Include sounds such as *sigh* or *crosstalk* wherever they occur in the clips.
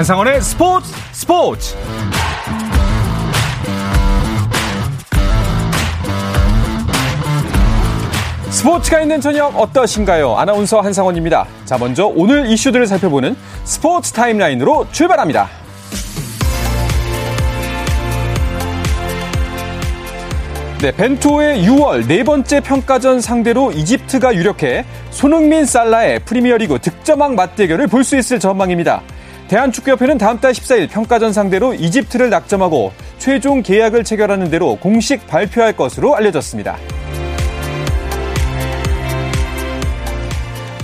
한상원의 스포츠 스포츠 스포츠가 있는 저녁 어떠신가요? 아나운서 한상원입니다. 자, 먼저 오늘 이슈들을 살펴보는 스포츠 타임라인으로 출발합니다. 네, 벤토의 6월 네 번째 평가전 상대로 이집트가 유력해 손흥민 살라의 프리미어리그 득점왕 맞대결을 볼 수 있을 전망입니다. 대한축구협회는 다음 달 14일 평가전 상대로 이집트를 낙점하고 최종 계약을 체결하는 대로 공식 발표할 것으로 알려졌습니다.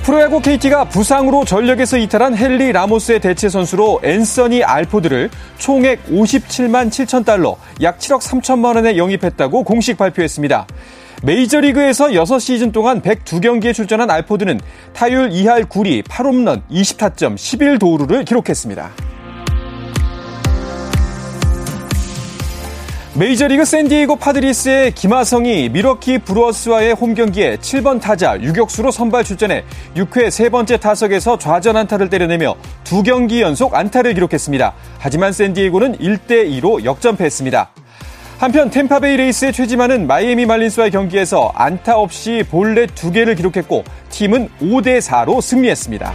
프로야구 KT가 부상으로 전력에서 이탈한 헨리 라모스의 대체 선수로 앤서니 알포드를 총액 57만 7천 달러, 약 7억 3천만 원에 영입했다고 공식 발표했습니다. 메이저리그에서 6시즌 동안 102경기에 출전한 알포드는 타율 2할 9리, 8홈런, 20타점, 11도루를 기록했습니다. 메이저리그 샌디에이고 파드리스의 김하성이 밀워키 브루어스와의 홈경기에 7번 타자 유격수로 선발 출전해 6회 세 번째 타석에서 좌전 안타를 때려내며 두 경기 연속 안타를 기록했습니다. 하지만 샌디에이고는 1대2로 역전패했습니다. 한편 템파베이 레이스의 최지만은 마이애미 말린스와의 경기에서 안타 없이 볼넷 두 개를 기록했고 팀은 5대 4로 승리했습니다.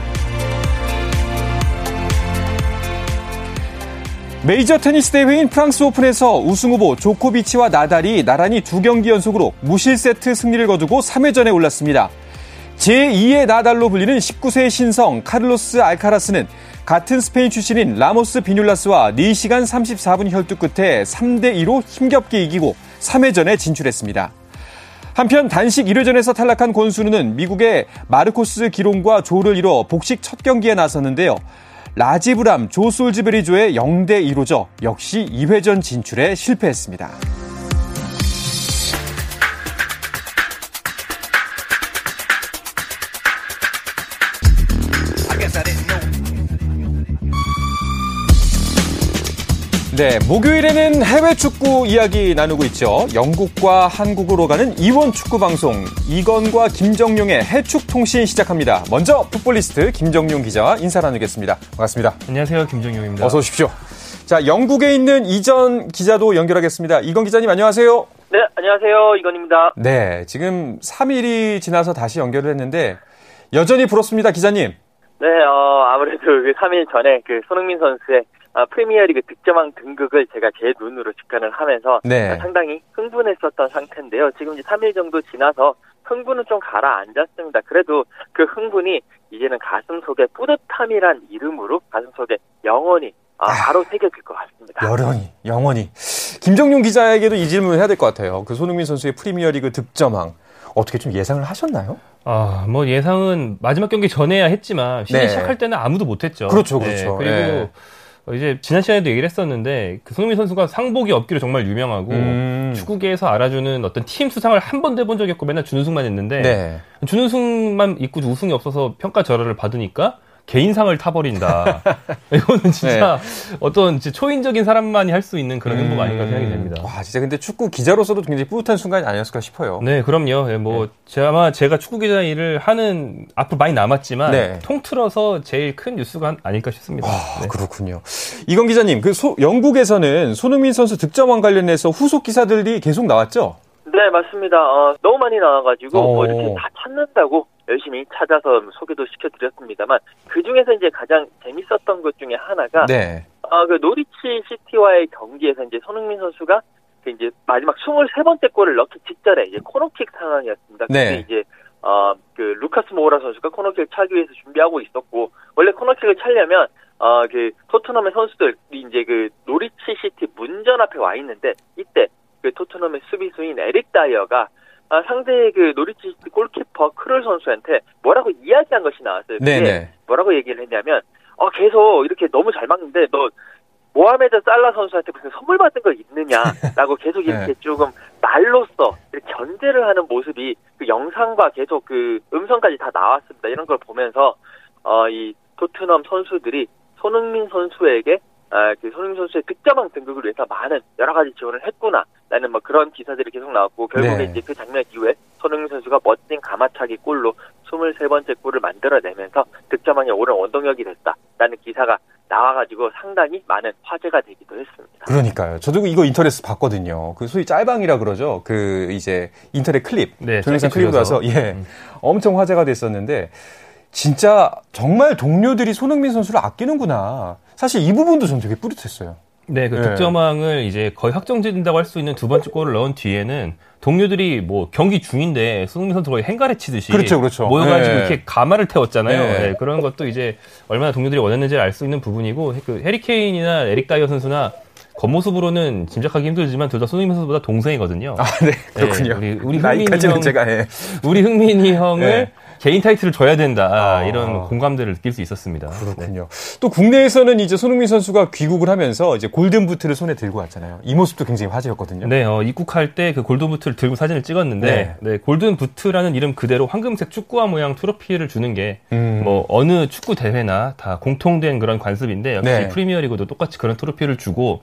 메이저 테니스 대회인 프랑스 오픈에서 우승 후보 조코비치와 나달이 나란히 두 경기 연속으로 무실 세트 승리를 거두고 3회전에 올랐습니다. 제2의 나달로 불리는 19세 신성 카를로스 알카라스는 같은 스페인 출신인 라모스 비뇰라스와 4시간 34분 혈투 끝에 3대2로 힘겹게 이기고 3회전에 진출했습니다. 한편 단식 1회전에서 탈락한 권순우는 미국의 마르코스 기롱과 조를 이뤄 복식 첫 경기에 나섰는데요. 라지브람 조솔즈베리조의 0대 1호죠. 역시 2회전 진출에 실패했습니다. 네, 목요일에는 해외 축구 이야기 나누고 있죠. 영국과 한국으로 가는 이원 축구 방송 이건과 김정용의 해축 통신 시작합니다. 먼저 풋볼리스트 김정용 기자와 인사 나누겠습니다. 반갑습니다. 안녕하세요, 김정용입니다. 어서 오십시오. 자, 영국에 있는 이전 기자도 연결하겠습니다. 이건 기자님 안녕하세요. 네, 안녕하세요. 이건입니다. 네, 지금 3일이 지나서 다시 연결을 했는데 여전히 부럽습니다, 기자님. 네, 어, 아무래도 그 3일 전에 그 손흥민 선수의 아, 프리미어리그 득점왕 등극을 제가 제 눈으로 직관을 하면서 네. 상당히 흥분했었던 상태인데요. 지금 이제 3일 정도 지나서 흥분은 좀 가라앉았습니다. 그래도 그 흥분이 이제는 가슴 속에 뿌듯함이란 이름으로 가슴 속에 영원히 아, 바로 새겨질 것 같습니다. 여론이, 영원히. 김정용 기자에게도 이 질문을 해야 될 것 같아요. 그 손흥민 선수의 프리미어리그 득점왕 어떻게 좀 예상을 하셨나요? 아, 뭐 예상은 마지막 경기 전에야 했지만 시즌 네. 시작할 때는 아무도 못했죠. 그렇죠, 그렇죠. 그리고 네. 어, 이제 지난 시간에도 얘기를 했었는데 그 손흥민 선수가 상복이 없기로 정말 유명하고 음. 축구계에서 알아주는 어떤 팀 수상을 한 번도 해본 적이 없고 맨날 준우승만 했는데 네. 준우승만 있고 우승이 없어서 평가 절하를 받으니까 개인상을 타버린다. *laughs* 이거는 진짜 어떤 진짜 초인적인 사람만이 할 수 있는 그런 행복 아닌가 생각이 됩니다. 와, 진짜 근데 축구 기자로서도 굉장히 뿌듯한 순간이 아니었을까 싶어요. 네, 그럼요. 예, 뭐 제가 아마 제가 축구 기자 일을 하는 앞으로 많이 남았지만 네. 통틀어서 제일 큰 뉴스가 아닐까 싶습니다. 아, 네. 그렇군요. 이건 기자님, 그 소- 영국에서는 손흥민 선수 득점왕 관련해서 후속 기사들이 계속 나왔죠? 네, 맞습니다. 어, 너무 많이 나와가지고 어. 뭐 이렇게 다 찾는다고 열심히 찾아서 소개도 시켜드렸습니다만 그 중에서 이제 가장 재밌었던 것 중에 하나가 네. 어, 그 노리치 시티와의 경기에서 이제 손흥민 선수가 그 이제 마지막 23번째 골을 넣기 직전에 이제 코너킥 상황이었습니다. 근데 네. 이제 어, 그 루카스 모우라 선수가 코너킥을 차기 위해서 준비하고 있었고 원래 코너킥을 차려면 어, 그 토트넘의 선수들이 이제 그 노리치 시티 문전 앞에 와 있는데 이때 그 토트넘의 수비수인 에릭 다이어가 아, 상대의 그 노리치 골키퍼 크롤 선수한테 뭐라고 이야기한 것이 나왔어요. 네네. 뭐라고 얘기를 했냐면 어 계속 이렇게 너무 잘 막는데 너 모하메드 살라 선수한테 무슨 선물 받은 거 있느냐라고 *laughs* 계속 이렇게 네. 조금 말로써 이렇게 견제를 하는 모습이 그 영상과 계속 그 음성까지 다 나왔습니다. 이런 걸 보면서 어 이 토트넘 선수들이 손흥민 선수에게 아, 그 손흥민 선수의 득점왕 등극을 위해서 많은 여러 가지 지원을 했구나 라는 뭐 그런 기사들이 계속 나왔고 결국에 네. 이제 그 장면 이후에 손흥민 선수가 멋진 가마차기 골로 23번째 골을 만들어내면서 득점왕에 오른 원동력이 됐다라는 기사가 나와가지고 상당히 많은 화제가 되기도 했습니다. 그러니까요. 저도 이거 인터넷에서 봤거든요. 그 소위 짤방이라 그러죠. 그 이제 인터넷 클립, 네, 동영상 짧게 클립 줄여서. 와서 예, 음. 엄청 화제가 됐었는데 진짜 정말 동료들이 손흥민 선수를 아끼는구나. 사실 이 부분도 전 되게 뿌듯했어요. 네, 그 네. 득점왕을 이제 거의 확정된다고 할 수 있는 두 번째 골을 넣은 뒤에는 동료들이 뭐 경기 중인데 손흥민 선수 거의 행가래 치듯이 그렇죠, 그렇죠. 모여가지고 네. 이렇게 가마를 태웠잖아요. 네. 네, 그런 것도 이제 얼마나 동료들이 원했는지를 알수 있는 부분이고 그 해리 케인이나 에릭 다이어 선수나 겉모습으로는 짐작하기 힘들지만 둘 다 손흥민 선수보다 동생이거든요. 아, 네, 그렇군요. 우리- 우리 흥민이 형- 제가 예. 우리 흥민이 형을 네. 개인 타이틀을 줘야 된다 아. 이런 공감대를 느낄 수 있었습니다. 그렇군요. 또 국내에서는 이제 손흥민 선수가 귀국을 하면서 이제 골든 부트를 손에 들고 왔잖아요. 이 모습도 굉장히 화제였거든요. 네, 어, 입국할 때 그 골든 부트를 들고 사진을 찍었는데, 네. 골든 부트라는 이름 그대로 황금색 축구화 모양 트로피를 주는 게, 음. 뭐, 어느 축구 대회나 다 공통된 그런 관습인데, 역시 네. 프리미어리그도 똑같이 그런 트로피를 주고,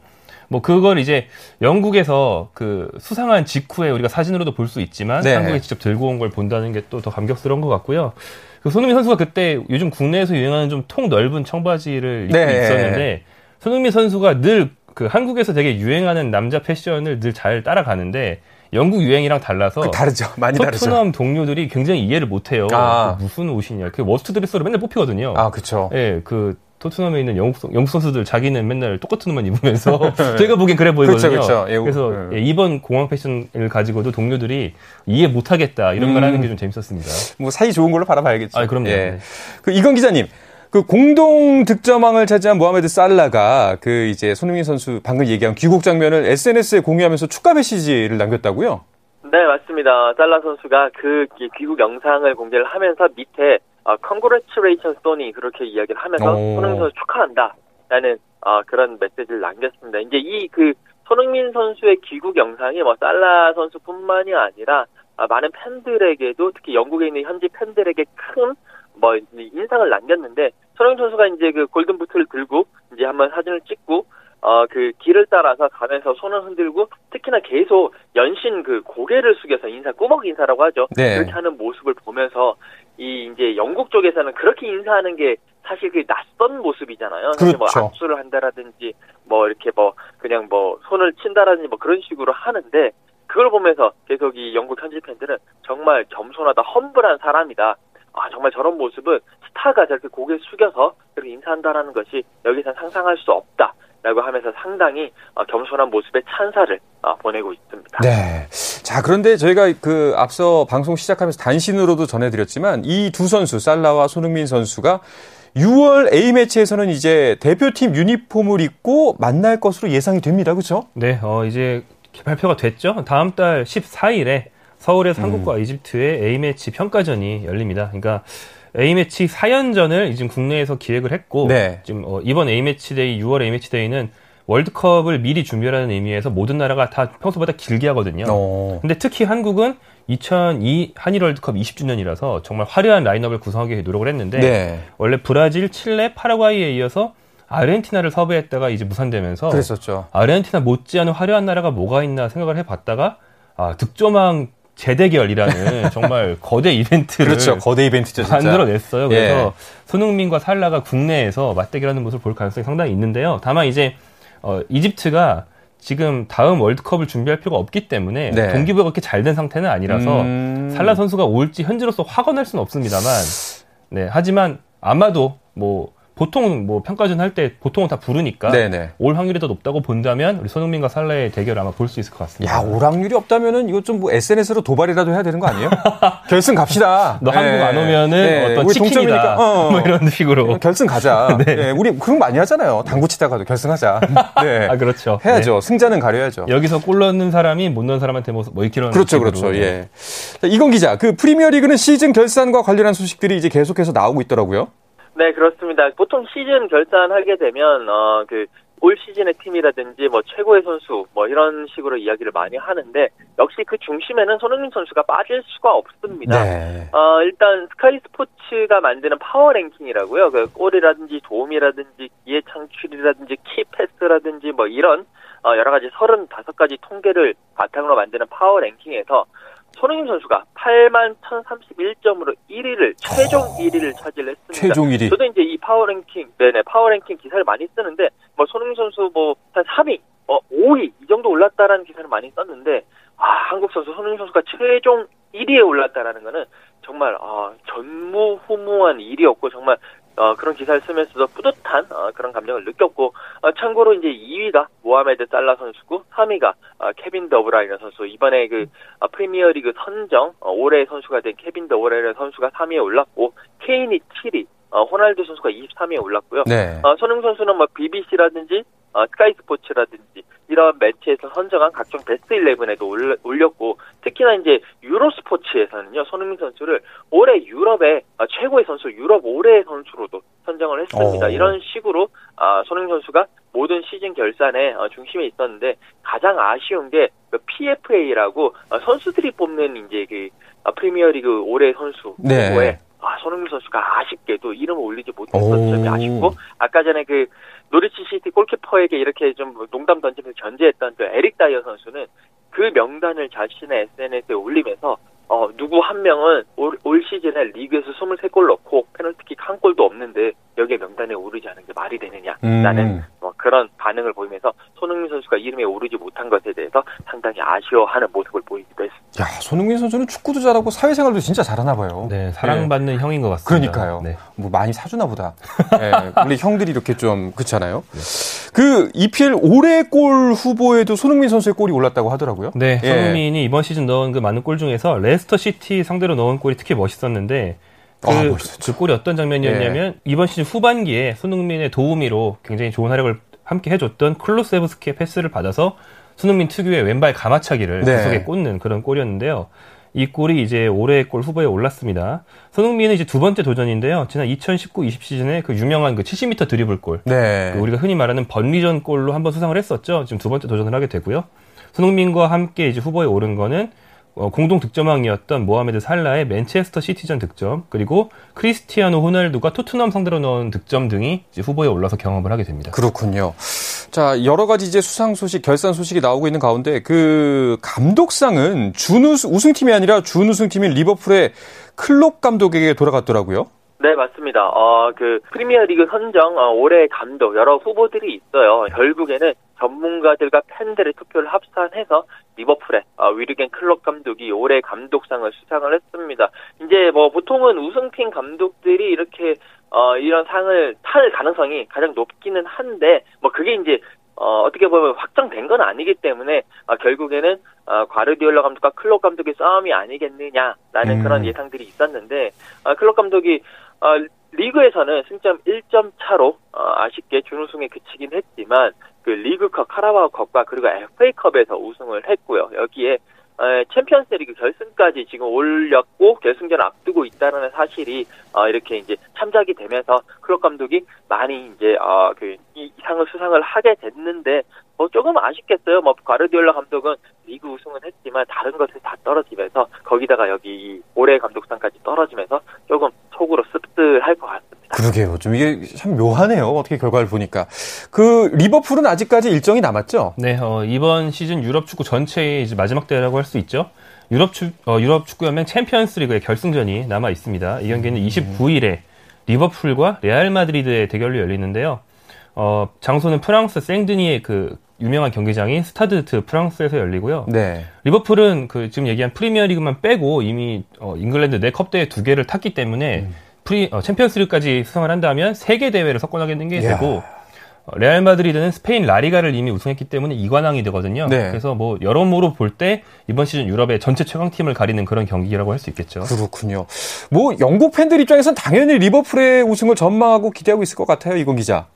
뭐, 그걸 이제 영국에서 그 수상한 직후에 우리가 사진으로도 볼 수 있지만, 네. 한국에 직접 들고 온 걸 본다는 게 또 더 감격스러운 것 같고요. 그 손흥민 선수가 그때 요즘 국내에서 유행하는 좀 통 넓은 청바지를 입고 네. 있었는데, 손흥민 선수가 늘 그 한국에서 되게 유행하는 남자 패션을 늘 잘 따라가는데 영국 유행이랑 달라서 그 다르죠. *laughs* 많이 다르죠. 토트넘 동료들이 굉장히 이해를 못해요. 아. 그 무슨 옷이냐. 그 worst dresser로 맨날 뽑히거든요. 아, 그쵸. 예, 그 토트넘에 있는 영국, 선- 영국 선수들 자기는 맨날 똑같은 옷만 입으면서 *laughs* 제가 보기엔 그래 보이거든요. 그렇죠, 그렇죠. 예, 그래서 음. 예, 이번 공항 패션을 가지고도 동료들이 이해 못하겠다 이런 걸 음. 하는 게 좀 재밌었습니다. 뭐 사이 좋은 걸로 바라봐야겠죠. 아, 그럼요. 예. 네. 그 이건 기자님. 그 공동 득점왕을 차지한 모하메드 살라가 그 이제 손흥민 선수 방금 얘기한 귀국 장면을 SNS에 공유하면서 축하 메시지를 남겼다고요? 네, 맞습니다. 살라 선수가 그 귀국 영상을 공개를 하면서 밑에 어, congratulations 소니 그렇게 이야기를 하면서 오. 손흥민 선수 축하한다. 라는 어, 그런 메시지를 남겼습니다. 이제 이 그 손흥민 선수의 귀국 영상이 뭐 살라 선수뿐만이 아니라 아, 많은 팬들에게도 특히 영국에 있는 현지 팬들에게 큰 뭐 인상을 남겼는데 손흥민 선수가 이제 그 골든 부트를 들고 이제 한번 사진을 찍고 어그 길을 따라서 가면서 손을 흔들고 특히나 계속 연신 그 고개를 숙여서 인사 꾸벅 인사라고 하죠. 네. 그렇게 하는 모습을 보면서 이 이제 영국 쪽에서는 그렇게 인사하는 게 사실 그 낯선 모습이잖아요. 뭐 그렇죠. 악수를 한다라든지 뭐 이렇게 뭐 그냥 뭐 손을 친다라든지 뭐 그런 식으로 하는데 그걸 보면서 계속 이 영국 현지 팬들은 정말 겸손하다, 험블한 사람이다. 아 정말 저런 모습은 스타가 저렇게 고개 숙여서 그렇게 인사한다라는 것이 여기서 상상할 수 없다 라고 하면서 상당히 어, 겸손한 모습에 찬사를 어, 보내고 있습니다. 네. 자, 그런데 저희가 그 앞서 방송 시작하면서 단신으로도 전해드렸지만 이 두 선수, 살라와 손흥민 선수가 6월 A매치에서는 이제 대표팀 유니폼을 입고 만날 것으로 예상이 됩니다. 그렇죠? 네, 어, 이제 발표가 됐죠. 다음 달 14일에 서울에서 한국과 음. 이집트의 A매치 평가전이 열립니다. 그러니까 A매치 4연전을 지금 국내에서 기획을 했고 네. 지금 어, 이번 A매치 데이 6월 A매치 데이는 월드컵을 미리 준비하는 의미에서 모든 나라가 다 평소보다 길게 하거든요. 어. 근데 특히 한국은 2002 한일 월드컵 20주년이라서 정말 화려한 라인업을 구성하기 위해 노력을 했는데 네. 원래 브라질, 칠레, 파라과이에 이어서 아르헨티나를 섭외했다가 이제 무산되면서 그랬었죠. 아르헨티나 못지않은 화려한 나라가 뭐가 있나 생각을 해봤다가 아 득점왕 재대결이라는 *laughs* 정말 거대 이벤트를 그렇죠. 거대 이벤트죠, 진짜. 만들어냈어요. 그래서 예. 손흥민과 살라가 국내에서 맞대결하는 모습을 볼 가능성이 상당히 있는데요. 다만 이제 어, 이집트가 지금 다음 월드컵을 준비할 필요가 없기 때문에 네. 동기부여가 그렇게 잘 된 상태는 아니라서 음. 살라 선수가 올지 현재로서 확언할 수는 없습니다만 네 하지만 아마도 뭐 보통 뭐 평가전 할 때 보통은 다 부르니까 네네. 올 확률이 더 높다고 본다면 우리 손흥민과 살라의 대결을 아마 볼 수 있을 것 같습니다. 야, 오락률이 없다면은 이거 좀 뭐 SNS로 도발이라도 해야 되는 거 아니에요? *laughs* 결승 갑시다. 너 한국 안 오면은 네, 어떤 치킨이다. 동점이니까, 어. 뭐 이런 식으로. 결승 가자. *laughs* 네. 네, 우리 그런 거 많이 하잖아요. 당구 치다가도 결승하자. *laughs* 네. 아 그렇죠. 해야죠. 승자는 가려야죠. 네. 여기서 골 넣는 사람이 못 넣는 사람한테 뭐, 뭐 이런 그렇죠. 그렇죠. 예. 자, 이건 기자, 그 프리미어리그는 시즌 결산과 관련한 소식들이 이제 계속해서 나오고 있더라고요. 네, 그렇습니다. 보통 시즌 결산하게 되면 어 그 올 시즌의 팀이라든지 뭐 최고의 선수 뭐 이런 식으로 이야기를 많이 하는데 역시 그 중심에는 손흥민 선수가 빠질 수가 없습니다. 네. 어, 일단 스카이 스포츠가 만드는 파워 랭킹이라고요. 그 골이라든지 도움이라든지 기회 창출이라든지 키 패스라든지 뭐 이런 어, 여러 가지 35가지 통계를 바탕으로 만드는 파워 랭킹에서 손흥민 선수가 8만 1,031점으로 1위를 최종 1위를 차지했습니다. 최종 1위. 저도 이제 이 파워랭킹, 네네 파워랭킹 기사를 많이 쓰는데 뭐 손흥민 선수 뭐 한 3위, 어 5위 이 정도 올랐다라는 기사를 많이 썼는데 아 한국 선수 손흥민 선수가 최종 1위에 올랐다라는 거는 정말 아 전무후무한 일이었고 정말 어, 그런 기사를 쓰면서도 뿌듯한 어, 그런 감정을 느꼈고 어, 참고로 이제 2위가 모하메드 살라 선수고 3위가 어, 케빈 더브라이너 선수 이번에 그 어, 프리미어리그 선정 어, 올해 선수가 된 케빈 더브라이너 선수가 3위에 올랐고 케인이 7위 어, 호날두 선수가 23위에 올랐고요. 네. 어, 손흥민 선수는 뭐 BBC라든지 어, 스카이 스포츠라든지 이런 매체에서 선정한 각종 베스트 11에도 올렸고 특히나 이제 유로 스포츠에서는요 손흥민 선수를 올해 유럽의 어, 최고의 선수 유럽 올해의 선수로도 선정을 했습니다. 오. 이런 식으로 아, 손흥민 선수가 모든 시즌 결산의 어, 중심에 있었는데 가장 아쉬운 게 그 PFA라고 어, 선수들이 뽑는 이제 그 어, 프리미어리그 올해 선수 네. 후보에 아, 손흥민 선수가 아쉽게도 이름을 올리지 못했던 오. 점이 아쉽고 아까 전에 그 노리치 시티 골키퍼에게 이렇게 좀 농담 던지면서 견제했던 그 에릭 다이어 선수는 그 명단을 자신의 SNS에 올리면서 어, 누구 한 명은 올, 올 시즌에 리그에서 23골 넣고 페널티킥 한 골도 없는데 여기에 명단에 오르지 않은 게 말이 되느냐라는 음. 뭐 그런 반응을 보이면서 손흥민 선수가 이름에 오르지 못한 것에 대해서 상당히 아쉬워하는 모습을 보이기도 했습니다. 야, 손흥민 선수는 축구도 잘하고 사회생활도 진짜 잘하나 봐요. 네, 사랑받는 형인 것 같습니다. 그러니까요. 네. 뭐 많이 사주나 보다. *laughs* 네, 원래 형들이 이렇게 좀 그렇잖아요. 그 EPL 올해 골 후보에도 손흥민 선수의 골이 올랐다고 하더라고요. 네, 예. 손흥민이 이번 시즌 넣은 그 많은 골 중에서 레스터 시티 상대로 넣은 골이 특히 멋있었는데 그, 아. 그 골이 어떤 장면이었냐면 이번 시즌 후반기에 손흥민의 도우미로 굉장히 좋은 활약을 함께 해줬던 쿨루셉스키의 패스를 받아서 손흥민 특유의 왼발 가마차기를 네. 구석에 꽂는 그런 골이었는데요. 이 골이 이제 올해의 골 후보에 올랐습니다. 손흥민은 이제 두 번째 도전인데요. 지난 2019-20 시즌에 그 유명한 그 70m 드리블 골, 네. 그 우리가 흔히 말하는 번리전 골로 한번 수상을 했었죠. 지금 두 번째 도전을 하게 되고요. 손흥민과 함께 이제 후보에 오른 거는 어, 공동 득점왕이었던 모하메드 살라의 맨체스터 시티전 득점, 그리고 크리스티아노 호날두가 토트넘 상대로 넣은 득점 등이 이제 후보에 올라서 경험을 하게 됩니다. 그렇군요. 자, 여러 가지 이제 수상 소식, 결산 소식이 나오고 있는 가운데 그 감독상은 준우승 우승팀이 아니라 준 우승팀인 리버풀의 클롭 감독에게 돌아갔더라고요. 네, 맞습니다. 어, 그, 프리미어 리그 선정, 어, 올해 감독, 여러 후보들이 있어요. 결국에는 전문가들과 팬들의 투표를 합산해서 리버풀의 어, 위르겐 클럽 감독이 올해 감독상을 수상을 했습니다. 이제 뭐 보통은 우승팀 감독들이 이렇게 어, 이런 상을 탈 가능성이 가장 높기는 한데 뭐 그게 이제 어, 어떻게 보면 확정된 건 아니기 때문에 어, 결국에는 어, 과르디올라 감독과 클럽 감독의 싸움이 아니겠느냐라는 음. 그런 예상들이 있었는데 어, 클럽 감독이 어, 리그에서는 승점 1점 차로 어, 아쉽게 준우승에 그치긴 했지만 그 리그컵, 카라바오컵과 그리고 FA컵에서 우승을 했고요. 여기에 에, 챔피언스리그 결승까지 지금 올렸고 결승전 앞두고 있다는 사실이 어, 이렇게 이제 참작이 되면서 클럽 감독이 많이 이제 어, 그이 상을 수상을 하게 됐는데 뭐 조금 아쉽겠어요. 뭐 과르디올라 감독은 리그 우승은 했지만 다른 것에 다 떨어지면서 거기다가 여기 이 올해 감독상까지 떨어지면서 조금 속으로 씁쓸할 것 같습니다. 그러게요. 좀 이게 참 묘하네요. 어떻게 결과를 보니까. 그 리버풀은 아직까지 일정이 남았죠? 네, 어, 이번 시즌 유럽 축구 전체의 이제 마지막 대회라고 할 수 있죠. 유럽 축 어, 유럽 축구 연맹 챔피언스 리그의 결승전이 남아 있습니다. 이 경기는 29일에 리버풀과 레알 마드리드의 대결로 열리는데요. 어, 장소는 프랑스 생드니의 그 유명한 경기장인 스타드 드 프랑스에서 열리고요. 네. 리버풀은 그 지금 얘기한 프리미어리그만 빼고 이미 어, 잉글랜드 네 컵 대회 두 개를 탔기 때문에 프리 어, 챔피언스리그까지 수상을 한다면 세 개 대회를 석권하게 게 이야. 되고 어, 레알 마드리드는 스페인 라리가를 이미 우승했기 때문에 이관왕이 되거든요. 네. 그래서 뭐 여러모로 볼 때 이번 시즌 유럽의 전체 최강팀을 가리는 그런 경기라고 할 수 있겠죠. 그렇군요. 뭐 영국 팬들 입장에선 당연히 리버풀의 우승을 전망하고 기대하고 있을 것 같아요. 이건 기자.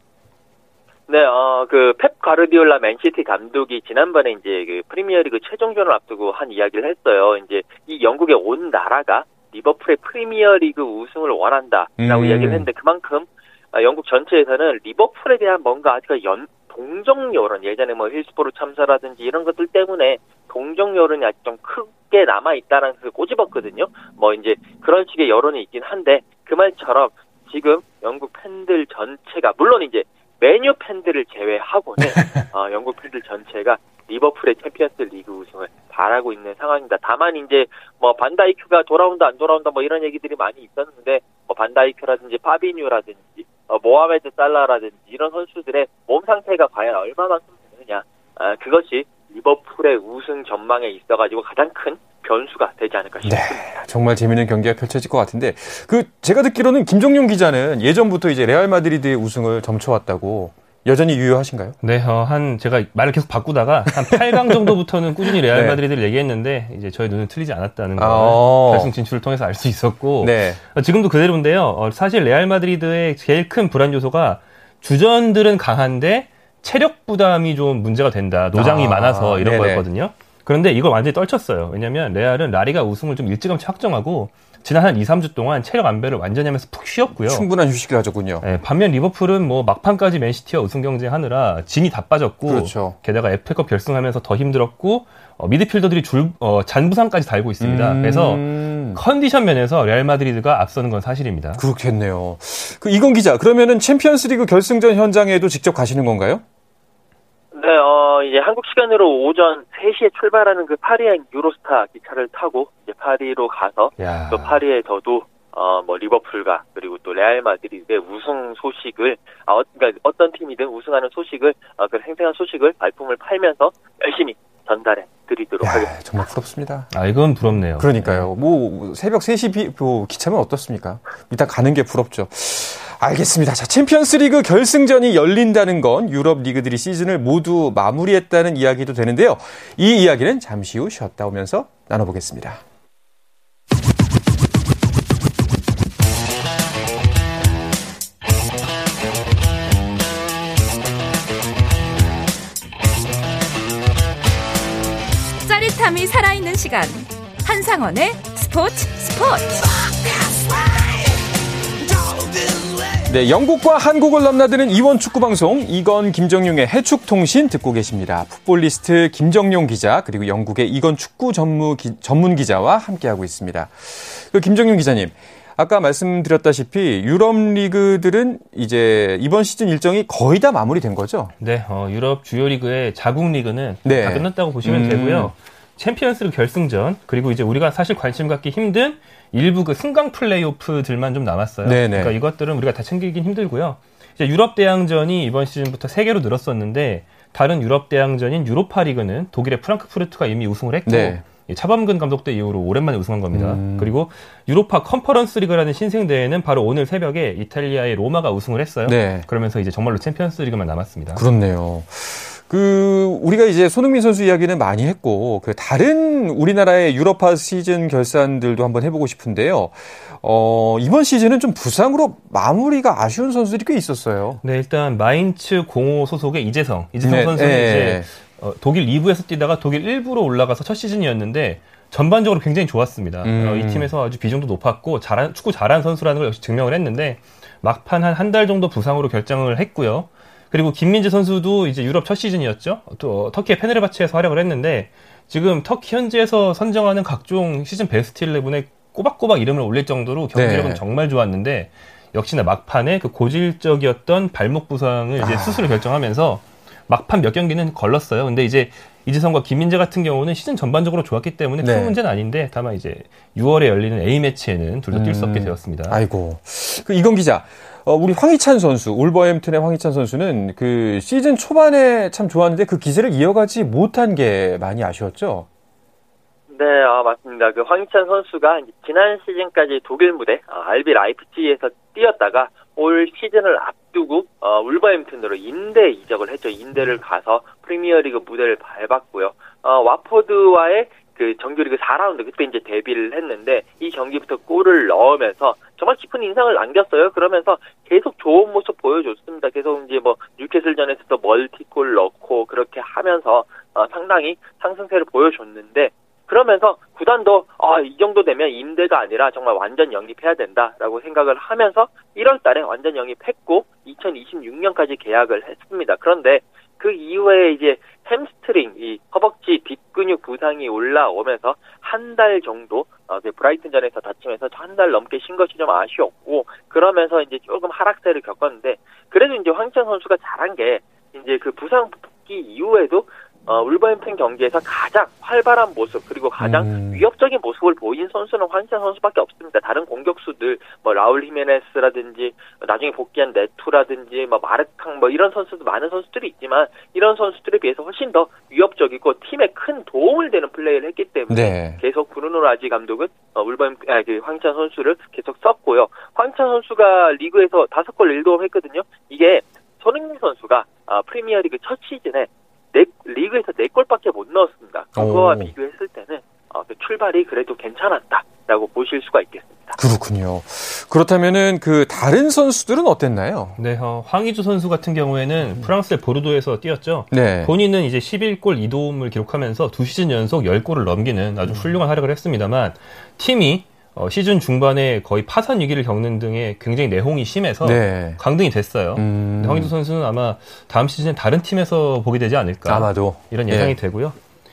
네, 어, 그, 펩 가르디올라 맨시티 감독이 지난번에 이제 그 프리미어리그 최종전을 앞두고 한 이야기를 했어요. 이제 이 영국에 온 나라가 리버풀의 프리미어리그 우승을 원한다라고 음. 이야기를 했는데 그만큼 아, 영국 전체에서는 리버풀에 대한 뭔가 아직 연, 동정 여론, 예전에 뭐 힐스보로 참사라든지 이런 것들 때문에 동정 여론이 아직 좀 크게 남아 있다라는 그 꼬집었거든요. 뭐 이제 그런 식의 여론이 있긴 한데 그 말처럼 지금 영국 팬들 전체가, 물론 이제 맨유 팬들을 제외하고는 *laughs* 어, 영국 팬들 전체가 리버풀의 챔피언스 리그 우승을 바라고 있는 상황입니다. 다만 이제 뭐 반다이크가 돌아온다 안 돌아온다 뭐 이런 얘기들이 많이 있었는데 뭐 반다이크라든지 파비뉴라든지 어, 모하메드 살라라든지 이런 선수들의 몸 상태가 과연 얼마만큼 되느냐 아, 그것이 리버풀의 우승 전망에 있어가지고 가장 큰 변수가 되지 않을까 네, 싶습니다. 네, 정말 재미있는 경기가 펼쳐질 것 같은데 그 제가 듣기로는 김정용 기자는 예전부터 이제 레알 마드리드의 우승을 점쳐왔다고 여전히 유효하신가요? 네, 어, 한 제가 말을 계속 바꾸다가 한 8강 정도부터는 꾸준히 레알 네. 마드리드를 얘기했는데 이제 저희 눈은 틀리지 않았다는 걸 아~ 결승 진출을 통해서 알 수 있었고 네. 어, 지금도 그대로인데요. 어, 사실 레알 마드리드의 제일 큰 불안 요소가 주전들은 강한데 체력 부담이 좀 문제가 된다. 노장이 아~ 많아서 이런 네네. 거였거든요. 그런데 이걸 완전히 떨쳤어요. 왜냐하면 레알은 라리가 우승을 좀 일찌감치 확정하고 지난 한 2, 3주 동안 체력 안배를 완전히 하면서 푹 쉬었고요. 충분한 휴식을 하셨군요. 네, 반면 리버풀은 뭐 막판까지 맨시티와 우승 경쟁하느라 진이 다 빠졌고 그렇죠. 게다가 FA컵 결승하면서 더 힘들었고 어, 미드필더들이 줄 어, 잔부상까지 달고 있습니다. 음... 그래서 컨디션 면에서 레알 마드리드가 앞서는 건 사실입니다. 그렇겠네요. 그 이건 기자, 그러면은 챔피언스리그 결승전 현장에도 직접 가시는 건가요? 네, 어, 이제 한국 시간으로 오전 3시에 출발하는 그 파리행 유로스타 기차를 타고 이제 파리로 가서 야. 또 파리에 저도 어, 뭐, 리버풀과, 그리고 또 레알 마드리드의 우승 소식을, 아, 어, 그러니까 어떤 팀이든 우승하는 소식을, 어, 그 생생한 소식을 발품을 팔면서 열심히 전달해 드리도록 야, 하겠습니다. 정말 부럽습니다. 아, 이건 부럽네요. 그러니까요. 뭐, 새벽 3시 비, 뭐, 기차면 어떻습니까? 일단 가는 게 부럽죠. 알겠습니다. 자, 챔피언스 리그 결승전이 열린다는 건 유럽 리그들이 시즌을 모두 마무리했다는 이야기도 되는데요. 이 이야기는 잠시 후 쉬었다 오면서 나눠보겠습니다. 살아있는 시간. 한상원의 스포츠 스포츠. 네, 영국과 한국을 넘나드는 이원 축구 방송 이건 김정용의 해축 통신 듣고 계십니다. 풋볼리스트 김정용 기자 그리고 영국의 이건 축구 전문 기, 전문 기자와 함께하고 있습니다. 그 김정용 기자님, 아까 말씀드렸다시피 유럽 리그들은 이제 이번 시즌 일정이 거의 다 마무리된 거죠? 네, 어, 유럽 주요 리그의 자국 리그는 네. 다 끝났다고 보시면 음. 되고요. 챔피언스리그 결승전 그리고 이제 우리가 사실 관심 갖기 힘든 일부 그 승강 플레이오프들만 좀 남았어요. 네네. 그러니까 이것들은 우리가 다 챙기긴 힘들고요. 이제 유럽 대항전이 이번 시즌부터 세 개로 늘었었는데 다른 유럽 대항전인 유로파 리그는 독일의 프랑크푸르트가 이미 우승을 했고 네. 차범근 감독 때 이후로 오랜만에 우승한 겁니다. 음. 그리고 유로파 컨퍼런스 리그라는 신생 대회는 바로 오늘 새벽에 이탈리아의 로마가 우승을 했어요. 네. 그러면서 이제 정말로 챔피언스 리그만 남았습니다. 그렇네요. 그 우리가 이제 손흥민 선수 이야기는 많이 했고 그 다른 우리나라의 유럽파 시즌 결산들도 한번 해보고 싶은데요. 어, 이번 시즌은 좀 부상으로 마무리가 아쉬운 선수들이 꽤 있었어요. 네, 일단 마인츠 05 소속의 이재성, 이재성 네, 선수는 네. 이제 어, 독일 2부에서 뛰다가 독일 1부로 올라가서 첫 시즌이었는데 전반적으로 굉장히 좋았습니다. 음. 어, 이 팀에서 아주 비중도 높았고 잘한 축구 잘한 선수라는 걸 역시 증명을 했는데 막판 한 한 달 정도 부상으로 결정을 했고요. 그리고 김민재 선수도 이제 유럽 첫 시즌이었죠. 또 터키의 페네르바체에서 활약을 했는데 지금 터키 현지에서 선정하는 각종 시즌 베스트 11에 꼬박꼬박 이름을 올릴 정도로 경기력은 네. 정말 좋았는데 역시나 막판에 그 고질적이었던 발목 부상을 이제 아. 수술을 결정하면서 막판 몇 경기는 걸렀어요. 근데 이제 이재성과 김민재 같은 경우는 시즌 전반적으로 좋았기 때문에 큰 네. 문제는 아닌데 다만 이제 6월에 열리는 A 매치에는 둘 다 뛸수 음. 없게 되었습니다. 아이고. 그 이건 기자. 어, 우리 황희찬 선수, 울버햄튼의 황희찬 선수는 그 시즌 초반에 참 좋았는데 그 기세를 이어가지 못한 게 많이 아쉬웠죠? 네, 아, 맞습니다. 그 황희찬 선수가 지난 시즌까지 독일 무대 아, RB 라이프치히에서 뛰었다가 올 시즌을 앞두고 어, 울버햄튼으로 인대 이적을 했죠. 인대를 가서 프리미어리그 무대를 밟았고요. 어, 와포드와의 그 정규리그 4라운드 그때 이제 데뷔를 했는데 이 경기부터 골을 넣으면서 정말 깊은 인상을 남겼어요. 그러면서 계속 좋은 모습 보여줬습니다. 계속 이제 뭐 뉴캐슬전에서도 멀티골 넣고 그렇게 하면서 어, 상당히 상승세를 보여줬는데 그러면서 구단도 아, 이 정도 되면 임대가 아니라 정말 완전 영입해야 된다라고 생각을 하면서 1월 달에 완전 영입했고 2026년까지 계약을 했습니다. 그런데 그 이후에 이제 햄스트링, 이 허벅지 뒷근육 부상이 올라오면서 한 달 정도 어, 그 브라이튼전에서 다치면서 한 달 넘게 쉰 것이 좀 아쉬웠고 그러면서 이제 조금 하락세를 겪었는데 그래도 이제 황희찬 선수가 잘한 게 이제 그 부상 복귀 이후에도 어, 울버햄튼 경기에서 가장 활발한 모습 그리고 가장 음. 위협적인 모습을 보인 선수는 황희찬 선수밖에 없습니다. 다른 공격수들 뭐 라울 히메네스라든지 나중에 복귀한 네투라든지 뭐 마르캉 뭐 이런 선수도 많은 선수들이 있지만 이런 선수들에 비해서 훨씬 더 위협적이고 팀에 큰 도움을 되는 플레이를 했기 때문에 네. 계속 브루노 라지 감독은 어, 울버햄 아, 그 황희찬 선수를 계속 썼고요. 황희찬 선수가 리그에서 다섯 골 1도움 했거든요. 이게 손흥민 선수가 아, 프리미어리그 첫 시즌에 네, 리그에서 네 골밖에 못 넣었습니다. 그거와 오. 비교했을 때는 어, 그 출발이 그래도 괜찮았다라고 보실 수가 있겠습니다. 그렇군요. 그렇다면은 그 다른 선수들은 어땠나요? 네, 어, 황의주 선수 같은 경우에는 프랑스의 보르도에서 뛰었죠. 네. 본인은 이제 11골 2도움을 기록하면서 두 시즌 연속 10골을 넘기는 아주 훌륭한 활약을 했습니다만 팀이 어, 시즌 중반에 거의 파산 위기를 겪는 등의 굉장히 내홍이 심해서 네. 강등이 됐어요. 음. 황의주 선수는 아마 다음 시즌에 다른 팀에서 보게 되지 않을까 아마도 이런 예상이 예. 되고요.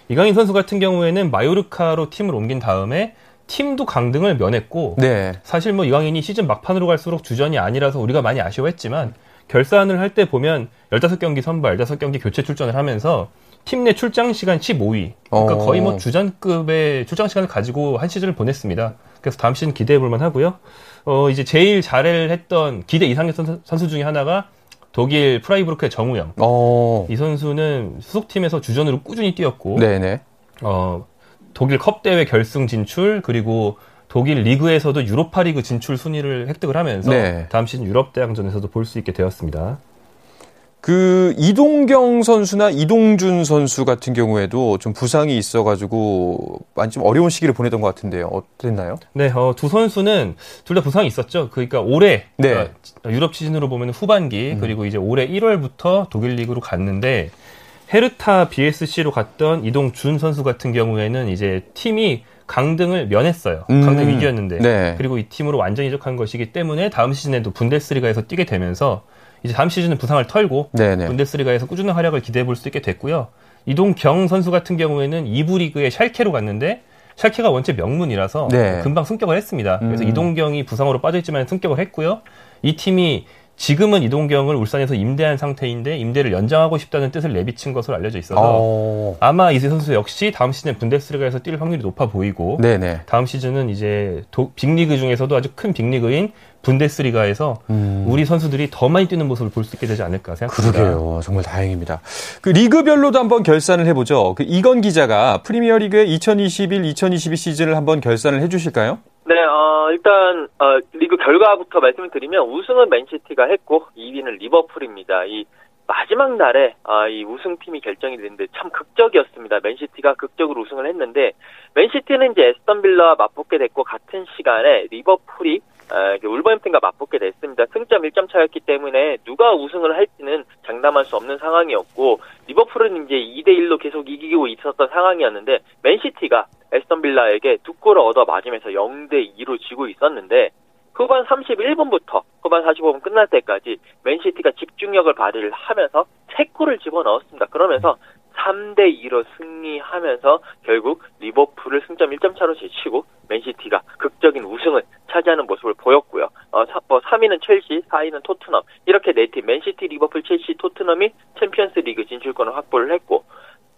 이강인 선수 같은 경우에는 마요르카로 팀을 옮긴 다음에 팀도 강등을 면했고 네. 사실 뭐 이강인이 시즌 막판으로 갈수록 주전이 아니라서 우리가 많이 아쉬워했지만 결산을 할 때 보면 15경기 선발, 15경기 교체 출전을 하면서 팀 내 출장 시간 15위. 그러니까 어. 거의 뭐 주전급의 출장 시간을 가지고 한 시즌을 보냈습니다. 그래서 다음 시즌 기대해 볼 만 하고요. 어 이제 제일 잘을 했던 기대 이상의 선수, 선수 중에 하나가 독일 프라이부르크의 정우영. 어. 이 선수는 소속팀에서 주전으로 꾸준히 뛰었고 네네. 어, 독일 컵 대회 결승 진출 그리고 독일 리그에서도 유로파 리그 진출 순위를 획득을 하면서 네. 다음 시즌 유럽 대항전에서도 볼 수 있게 되었습니다. 그 이동경 선수나 이동준 선수 같은 경우에도 좀 부상이 있어가지고 많이 좀 어려운 시기를 보내던 것 같은데요. 어땠나요? 네, 어, 두 선수는 둘 다 부상이 있었죠. 그러니까 올해 네. 그러니까 유럽 시즌으로 보면 후반기 그리고 이제 올해 1월부터 독일 리그로 갔는데 헤르타 BSC로 갔던 이동준 선수 같은 경우에는 이제 팀이 강등을 면했어요. 음. 강등 위기였는데 네. 그리고 이 팀으로 완전 이적한 것이기 때문에 다음 시즌에도 분데스리가에서 뛰게 되면서 이제 다음 시즌은 부상을 털고 네네. 분데스리가에서 꾸준한 활약을 기대해 볼 수 있게 됐고요. 이동경 선수 같은 경우에는 2부 리그의 샬케로 갔는데 샬케가 원체 명문이라서 네. 금방 승격을 했습니다. 그래서 음. 이동경이 부상으로 빠져있지만 승격을 했고요. 이 팀이 지금은 이동경을 울산에서 임대한 상태인데 임대를 연장하고 싶다는 뜻을 내비친 것으로 알려져 있어서 어. 아마 이세 선수 역시 다음 시즌에 분데스리가에서 뛸 확률이 높아 보이고 네네. 다음 시즌은 이제 도- 빅리그 중에서도 아주 큰 빅리그인 분데스리가에서 음. 우리 선수들이 더 많이 뛰는 모습을 볼 수 있게 되지 않을까 생각합니다. 그러게요. 정말 다행입니다. 그 리그별로도 한번 결산을 해보죠. 그 이건 기자가 프리미어리그의 2021-2022 시즌을 한번 결산을 해주실까요? 네, 어, 일단 어, 리그 결과부터 말씀을 드리면 우승은 맨시티가 했고 2위는 리버풀입니다. 이 마지막 날에 아, 이 우승팀이 결정이 됐는데 참 극적이었습니다. 맨시티가 극적으로 우승을 했는데 맨시티는 이제 애스턴 빌라와 맞붙게 됐고 같은 시간에 리버풀이 울버햄튼과 맞붙게 됐습니다. 승점 1점 차였기 때문에 누가 우승을 할지는 장담할 수 없는 상황이었고 리버풀은 이제 2대 1로 계속 이기고 있었던 상황이었는데 맨시티가 애스턴 빌라에게 두 골을 얻어 맞으면서 0대 2로 지고 있었는데 후반 31분부터 후반 45분 끝날 때까지 맨시티가 집중력을 발휘를 하면서 세 골을 집어넣었습니다. 그러면서 3대 2로 승리하면서 결국 리버풀을 승점 1점 차로 제치고 맨시티가 극적인 우승을 차지하는 모습을 보였고요. 어, 3위는 첼시, 4위는 토트넘 이렇게 네 팀 맨시티, 리버풀, 첼시, 토트넘이 챔피언스 리그 진출권을 확보를 했고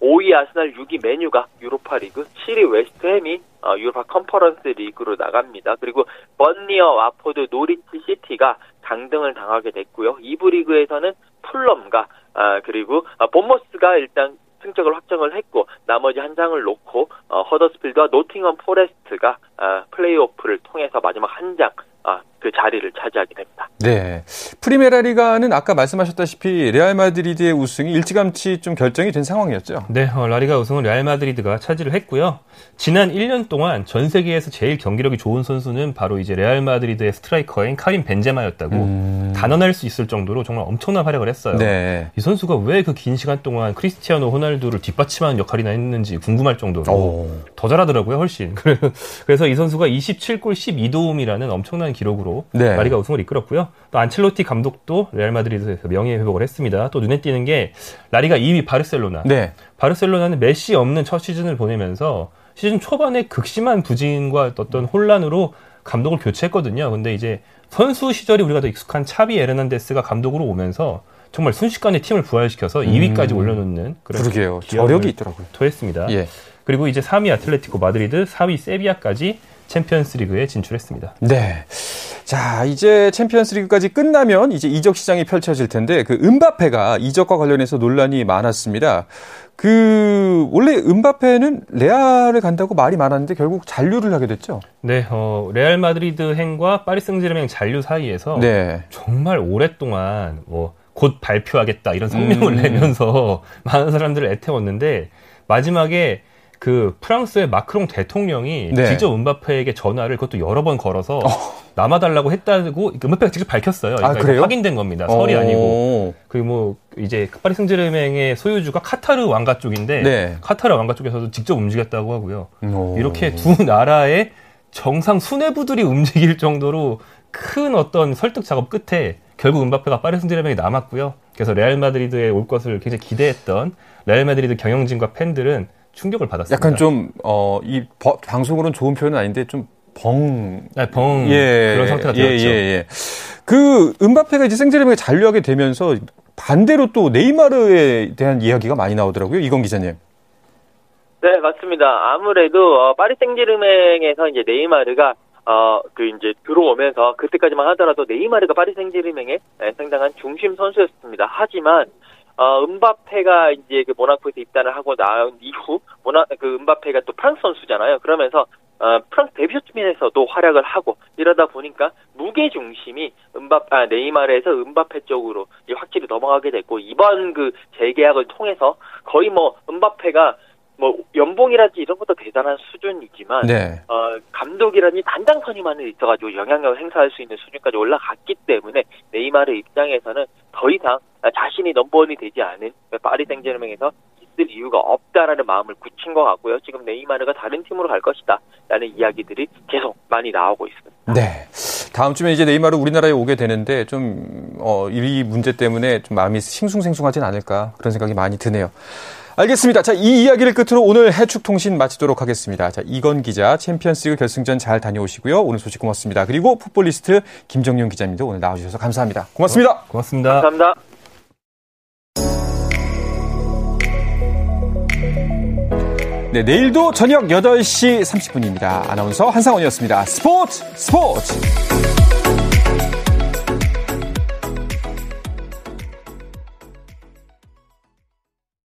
5위 아스날, 6위 맨유가 유로파 리그, 7위 웨스트햄이 어, 유로파 컨퍼런스 리그로 나갑니다. 그리고 번리, 왓포드, 노리치 시티가 강등을 당하게 됐고요. 2부 리그에서는 풀럼과 아, 그리고 아, 본머스가 일단 승격을 확정을 했고 나머지 한 장을 놓고 어, 허더스필드와 노팅엄 포레스트가 아, 플레이오프를 통해서 마지막 한 장 아, 그 자리를 차지하게 됩니다. 네. 프리메라 리가는 아까 말씀하셨다시피 레알 마드리드의 우승이 일찌감치 좀 결정이 된 상황이었죠. 네, 어, 라리가 우승은 레알 마드리드가 차지를 했고요. 지난 1년 동안 전 세계에서 제일 경기력이 좋은 선수는 바로 이제 레알 마드리드의 스트라이커인 카림 벤제마였다고 음. 단언할 수 있을 정도로 정말 엄청난 활약을 했어요. 네. 이 선수가 왜 그 긴 시간 동안 크리스티아노 호날두를 뒷받침하는 역할이나 했는지 궁금할 정도로 오. 더 잘하더라고요, 훨씬. *laughs* 그래서 이 선수가 27골 12도움이라는 엄청난 기록으로 네. 라리가 우승을 이끌었고요. 또 안첼로티 감독도 레알 마드리드에서 명예 회복을 했습니다. 또 눈에 띄는 게 라리가 2위 바르셀로나. 네. 바르셀로나는 메시 없는 첫 시즌을 보내면서 시즌 초반에 극심한 부진과 어떤 혼란으로 감독을 교체했거든요. 근데 이제 선수 시절이 우리가 더 익숙한 차비 에르난데스가 감독으로 오면서 정말 순식간에 팀을 부활시켜서 2위까지 올려놓는 그런 그러게요. 저력이 있더라고요. 토했습니다. 예. 그리고 이제 3위 아틀레티코 마드리드, 4위 세비야까지 챔피언스 리그에 진출했습니다. 네. 자, 이제 챔피언스 리그까지 끝나면 이제 이적 시장이 펼쳐질 텐데 그 음바페가 이적과 관련해서 논란이 많았습니다. 그 원래 음바페는 레알을 간다고 말이 많았는데 결국 잔류를 하게 됐죠. 네, 어, 레알 마드리드 행과 파리 생제르맹 잔류 사이에서 네. 정말 오랫동안 뭐 곧 발표하겠다 이런 성명을 음. 내면서 *laughs* 많은 사람들을 애태웠는데 마지막에 그 프랑스의 마크롱 대통령이 네. 직접 음바페에게 전화를 그것도 여러 번 걸어서 남아달라고 했다고 음바페가 직접 밝혔어요. 그러니까 이거 그래요? 확인된 겁니다. 설이 어. 아니고. 그리고 뭐 이제 파리 생제르맹의 소유주가 카타르 왕가 쪽인데 네. 카타르 왕가 쪽에서도 직접 움직였다고 하고요. 오. 이렇게 두 나라의 정상 수뇌부들이 움직일 정도로 큰 어떤 설득 작업 끝에 결국 음바페가 파리 생제르맹에 남았고요. 그래서 레알 마드리드에 올 것을 굉장히 기대했던 레알 마드리드 경영진과 팬들은 충격을 받았습니다. 약간 좀 어이 방송으로는 좋은 표현은 아닌데 좀 벙. 네, 벙 예. 그런 상태가 예, 되었죠. 예, 예. 그 음바페가 이제 생제르맹에 잔류하게 되면서 반대로 또 네이마르에 대한 이야기가 많이 나오더라고요. 이건 기자님. 네, 맞습니다. 아무래도 어, 파리 생제르맹에서 이제 네이마르가 어, 그 이제 들어오면서 그때까지만 하더라도 네이마르가 파리 생제르맹의 예, 상당한 중심 선수였습니다. 하지만 어, 은바페가 이제 그 모나코에서 입단을 하고 나온 이후 모나 그 은바페가 또 프랑스 선수잖아요. 그러면서 어, 프랑스 데뷔 팀에서도 활약을 하고 이러다 보니까 무게 중심이 은바 아, 네이마르에서 은바페 쪽으로 확실히 넘어가게 됐고 이번 그 재계약을 통해서 거의 뭐 은바페가 뭐 연봉이라든지 이런 것도 대단한 수준이지만 네. 어, 감독이라니 단장 선임만을 있어가지고 영향력을 행사할 수 있는 수준까지 올라갔기 때문에 네이마르 입장에서는 더 이상 자신이 넘버원이 되지 않은 파리 생제르맹에서 있을 이유가 없다라는 마음을 굳힌 것 같고요. 지금 네이마르가 다른 팀으로 갈 것이다라는 이야기들이 계속 많이 나오고 있습니다. 네. 다음 주면 이제 네이마르 우리나라에 오게 되는데 좀, 어, 이 문제 때문에 좀 마음이 싱숭생숭하진 않을까 그런 생각이 많이 드네요. 알겠습니다. 자, 이 이야기를 끝으로 오늘 해축통신 마치도록 하겠습니다. 자, 이건 기자, 챔피언스리그 결승전 잘 다녀오시고요. 오늘 소식 고맙습니다. 그리고 풋볼리스트 김정용 기자님도 오늘 나와주셔서 감사합니다. 고맙습니다. 고맙습니다. 감사합니다. 네, 내일도 저녁 8시 30분입니다. 아나운서 한상원이었습니다. 스포츠 스포츠!